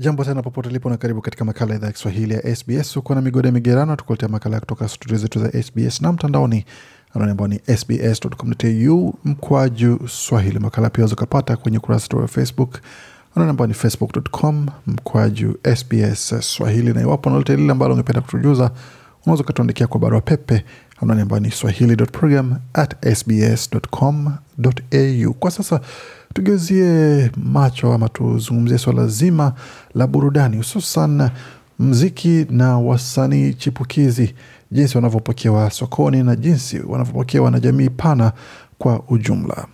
Jambo tena popote ulipo na karibu katika makala idhaa ya Kiswahili ya SBS. Uko na migode migerano, tukuletea makala kutoka studio zetu za SBS na mtandaoni anwani ambao ni sbs.com.au mkwaju swahili. Makala pia wazokapata kwenye ukurasa wa Facebook anwani ambao ni facebook.com mkwaju SBS swahili, na iwapo nalote lile ambalo ungependa kutujuza unaweza ukatuandikia kwa barua pepe anwani ambao ni swahili.program@sbs.com.au. Kwa sasa tugeuzie macho ama tuzungumzie swala zima la burudani, hususan mziki na wasanii chipukizi, jinsi wanavyopokewa sokoni na jinsi wanavyopokewa na jamii pana kwa ujumla.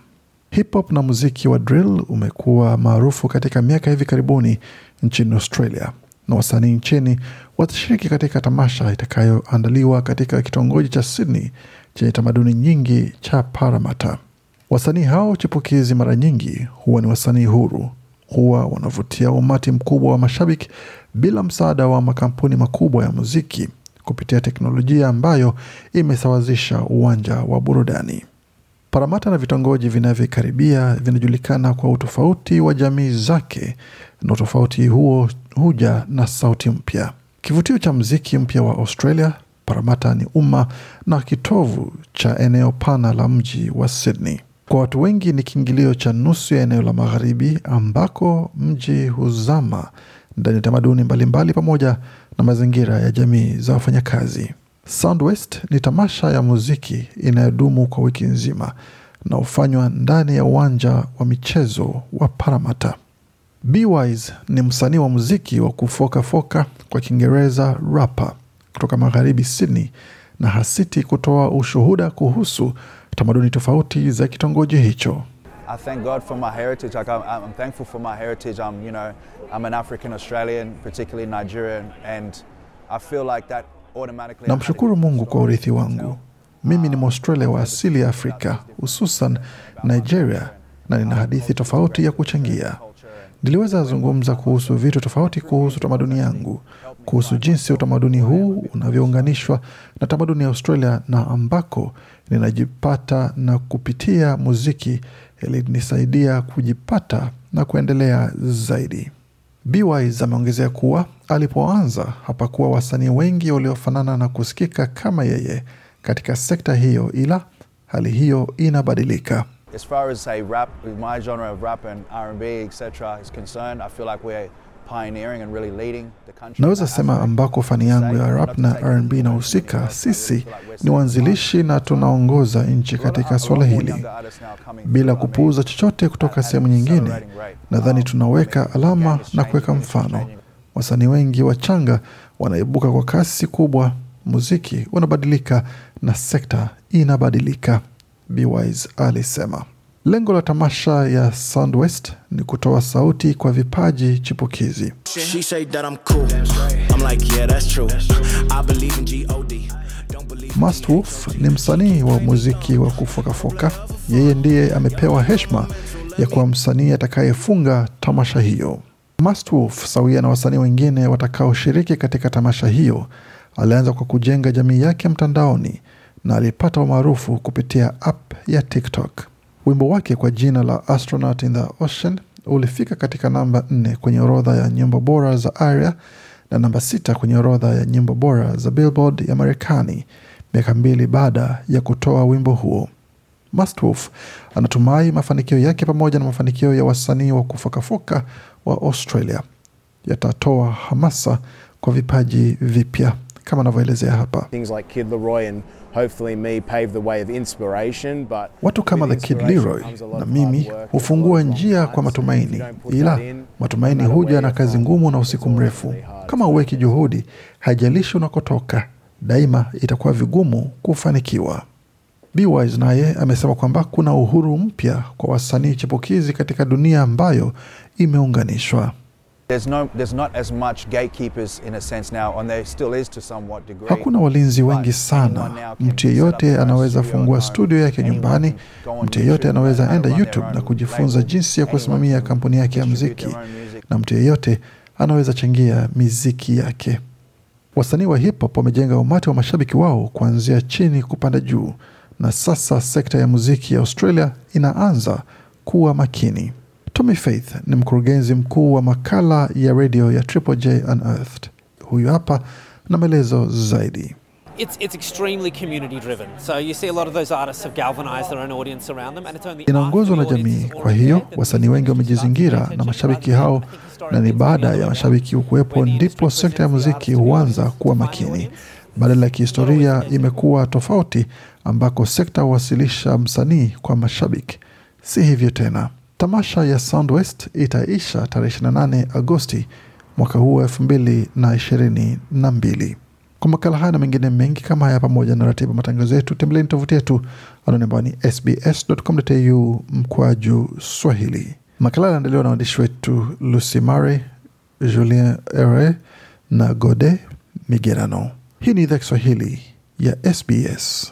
Hip hop na muziki wa drill umekuwa maarufu katika miaka hivi karibuni nchini Australia, na wasanii nchini watashiriki katika tamasha itakayoandaliwa katika kitongoji cha Sydney chenye tamaduni nyingi cha Parramatta. Wasanii hao chipukizi mara nyingi huwa ni wasanii huru, huwa wanavutia umati mkubwa wa mashabiki bila msaada wa makampuni makubwa ya muziki kupitia teknolojia ambayo imesawazisha uwanja wa burudani. Paramata na vitongoji vinavyokaribia vinajulikana kwa utofauti wa jamii zake, na utofauti huo huja na sauti mpya. Kivutio cha mziki mpya wa Australia, Paramata ni umma na kitovu cha eneo pana la mji wa Sydney. Kwa watu wengi ni kiingilio cha nusu ya eneo la magharibi ambako mji huzama ndani ya tamaduni mbalimbali pamoja na mazingira ya jamii za wafanyakazi. Soundwest ni tamasha ya muziki inayodumu kwa wiki nzima na hufanywa ndani ya uwanja wa michezo wa Paramata. Bwise ni msanii wa muziki wa kufokafoka kwa Kiingereza rapa kutoka magharibi Sydney, na hasiti kutoa ushuhuda kuhusu tamaduni tofauti za kitongoji hicho. I thank God for my heritage. Like I'm, I'm thankful for my heritage. I'm, you know, I'm an African Australian, particularly Nigerian, and I feel like that automatically. Namshukuru Mungu kwa urithi wangu. Mimi ni Mwaustralia wa asili ya Afrika, hususan Nigeria, na nina hadithi tofauti ya kuchangia. Niliweza zungumza kuhusu vitu tofauti kuhusu tamaduni yangu, kuhusu jinsi utamaduni huu unavyounganishwa na tamaduni ya Australia na ambako ninajipata, na kupitia muziki ilinisaidia kujipata na kuendelea zaidi. Bwise ameongezea kuwa alipoanza hapakuwa wasanii wengi waliofanana na kusikika kama yeye katika sekta hiyo, ila hali hiyo inabadilika. As far as say rap, my genre of rap and R&B, etc. is concerned, I feel like we're pioneering and really leading the country. Naweza sema ambako fani yangu ya rap na R&B inahusika, sisi ni waanzilishi na tunaongoza nchi katika swala hili bila kupuuza chochote kutoka sehemu nyingine. Nadhani tunaweka alama na kuweka mfano. Wasanii wengi wachanga wanaibuka kwa kasi kubwa, muziki unabadilika na sekta inabadilika, Bwise alisema. Lengo la tamasha ya Soundwest ni kutoa sauti kwa vipaji chipukizi. Cool. Like, yeah, ni msanii wa muziki wa kufokafoka. Yeye ndiye amepewa heshima ya kuwa msanii atakayefunga tamasha hiyo. Mustwolf sawia na wasanii wengine watakaoshiriki katika tamasha hiyo, alianza kwa kujenga jamii yake mtandaoni na alipata umaarufu kupitia app ya TikTok. Wimbo wake kwa jina la Astronaut in the Ocean ulifika katika namba nne kwenye orodha ya nyimbo bora za ARIA na namba sita kwenye orodha ya nyimbo bora za Billboard ya Marekani miaka mbili baada ya kutoa wimbo huo. Mastwolf anatumai mafanikio yake pamoja na mafanikio ya wasanii wa kufokafoka wa Australia yatatoa hamasa kwa vipaji vipya kama anavyoelezea hapa. Things like Kid Leroy and hopefully me pave the way of inspiration, but Watu kama The Kid Leroy na mimi hufungua njia kwa matumaini, ila matumaini huja na kazi ngumu na usiku mrefu. Kama uweki juhudi, haijalishi unakotoka, daima itakuwa vigumu kufanikiwa. Bwise naye amesema kwamba kuna uhuru mpya kwa wasanii chipukizi katika dunia ambayo imeunganishwa. There's no, there's not as much gatekeepers in a sense now, and there still is to somewhat degree. Hakuna walinzi wengi sana. Mtu yeyote anaweza fungua studio yake nyumbani. Mtu yeyote anaweza enda YouTube na kujifunza jinsi ya kusimamia kampuni yake ya muziki, na mtu yeyote anaweza changia miziki yake. Wasanii wa hip hop wamejenga umati wa mashabiki wao kuanzia chini kupanda juu, na sasa sekta ya muziki ya Australia inaanza kuwa makini. Tommy Faith ni mkurugenzi mkuu wa makala ya redio ya Triple J Unearthed. Huyu hapa na maelezo zaidi. It's, it's extremely community driven. So you see a lot of those artists have galvanized their own audience around them and it's only Inaongozwa na jamii, kwa hiyo wasanii wengi wamejizingira na mashabiki hao, na ni baada ya mashabiki kuwepo ndipo sekta ya muziki huanza kuwa makini. Badala ya kihistoria imekuwa tofauti, ambako sekta huwasilisha msanii kwa mashabiki. Si hivyo tena. Tamasha ya Soundwest itaisha tarehe 28 Agosti mwaka huu elfu mbili na ishirini na mbili. Kwa makala haya na mengine mengi kama haya, pamoja na ratiba matangazo yetu, tembeleni tovuti yetu anaone ambao ni sbs.com.au mkwaju Swahili. Makala yanaandaliwa na waandishi wetu Lucy Murray, Julien Ere na Gode Migerano. Hii ni idhaa Kiswahili ya SBS.